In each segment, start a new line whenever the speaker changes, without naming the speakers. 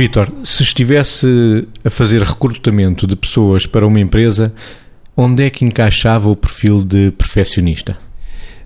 Vítor, se estivesse a fazer recrutamento de pessoas para uma empresa, onde é que encaixava o perfil de perfeccionista?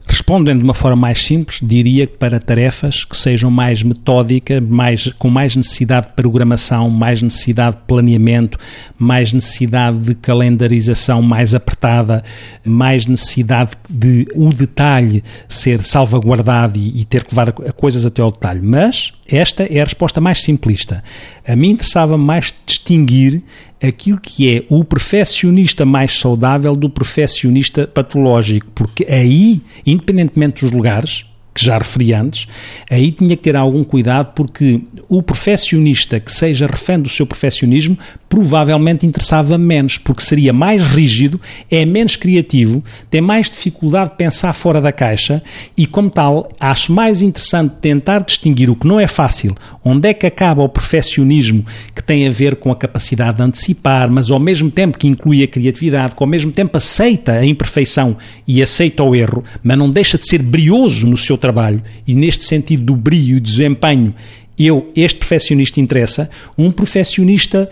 Respondendo de uma forma mais simples, diria que para tarefas que sejam mais metódicas, mais, com mais necessidade de programação, mais necessidade de planeamento, mais necessidade de calendarização mais apertada, mais necessidade de o detalhe ser salvaguardado e, e ter que levar coisas até ao detalhe. Mas esta é a resposta mais simplista. A mim interessava mais distinguir aquilo que é o perfeccionista mais saudável do perfeccionista patológico, porque aí, independentemente dos lugares, que já referi antes, aí tinha que ter algum cuidado porque o perfeccionista que seja refém do seu perfeccionismo provavelmente interessava menos, porque seria mais rígido, é menos criativo, tem mais dificuldade de pensar fora da caixa e, como tal, acho mais interessante tentar distinguir o que não é fácil, onde é que acaba o perfeccionismo que tem a ver com a capacidade de antecipar, mas ao mesmo tempo que inclui a criatividade, que ao mesmo tempo aceita a imperfeição e aceita o erro, mas não deixa de ser brioso no seu trabalho e neste sentido do brilho e desempenho eu, este perfeccionista interessa, um perfeccionista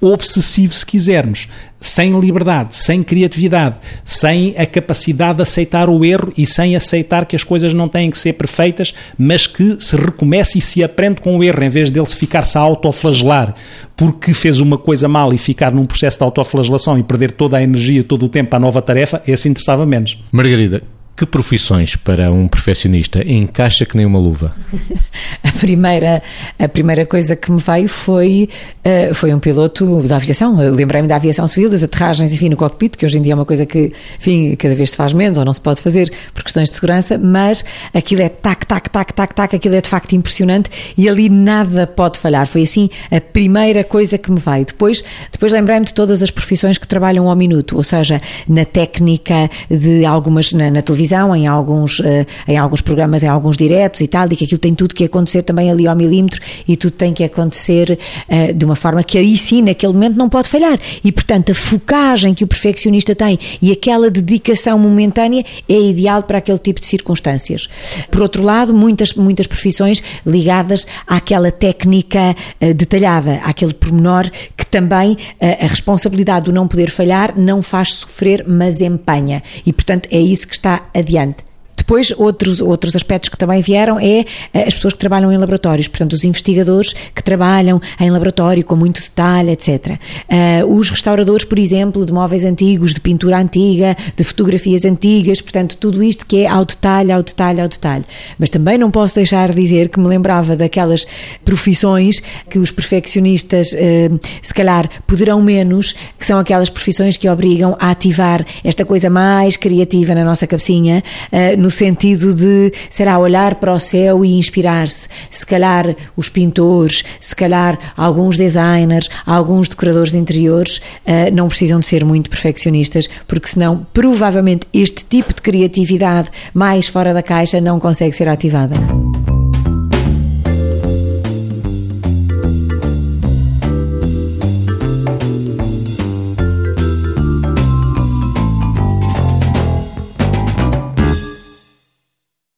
obsessivo, se quisermos, sem liberdade, sem criatividade, sem a capacidade de aceitar o erro e sem aceitar que as coisas não têm que ser perfeitas, mas que se recomece e se aprende com o erro, em vez dele ficar-se a autoflagelar porque fez uma coisa mal e ficar num processo de autoflagelação e perder toda a energia, todo o tempo à nova tarefa, esse interessava menos.
Margarida, que profissões para um perfeccionista encaixa que nem uma luva?
a primeira, a primeira coisa que me veio foi, uh, foi um piloto da aviação. Lembrei-me da aviação civil, das aterragens, enfim, no cockpit, que hoje em dia é uma coisa que, enfim, cada vez se faz menos ou não se pode fazer por questões de segurança, mas aquilo é tac, tac, tac, tac, tac, aquilo é de facto impressionante e ali nada pode falhar. Foi assim a primeira coisa que me veio. Depois, depois lembrei-me de todas as profissões que trabalham ao minuto, ou seja, na técnica de algumas, na, na televisão televisão, em alguns, uh, em alguns programas, em alguns diretos e tal, e que aquilo tem tudo que acontecer também ali ao milímetro e tudo tem que acontecer uh, de uma forma que aí sim, naquele momento, não pode falhar. E, portanto, a focagem que o perfeccionista tem e aquela dedicação momentânea é ideal para aquele tipo de circunstâncias. Por outro lado, muitas, muitas profissões ligadas àquela técnica uh, detalhada, àquele pormenor que também a responsabilidade do não poder falhar não faz sofrer, mas empenha. E, portanto, é isso que está adiante. Depois, outros, outros aspectos que também vieram é eh, as pessoas que trabalham em laboratórios, portanto, os investigadores que trabalham em laboratório com muito detalhe, etc. Uh, eh, os restauradores, por exemplo, de móveis antigos, de pintura antiga, de fotografias antigas, portanto, tudo isto que é ao detalhe, ao detalhe, ao detalhe. Mas também não posso deixar de dizer que me lembrava daquelas profissões que os perfeccionistas, uh, se calhar, poderão menos, que são aquelas profissões que obrigam a ativar esta coisa mais criativa na nossa cabecinha, uh, no sentido de, será, olhar para o céu e inspirar-se. Se calhar os pintores, se calhar alguns designers, alguns decoradores de interiores uh, não precisam de ser muito perfeccionistas, porque senão, provavelmente, este tipo de criatividade mais fora da caixa não consegue ser ativada.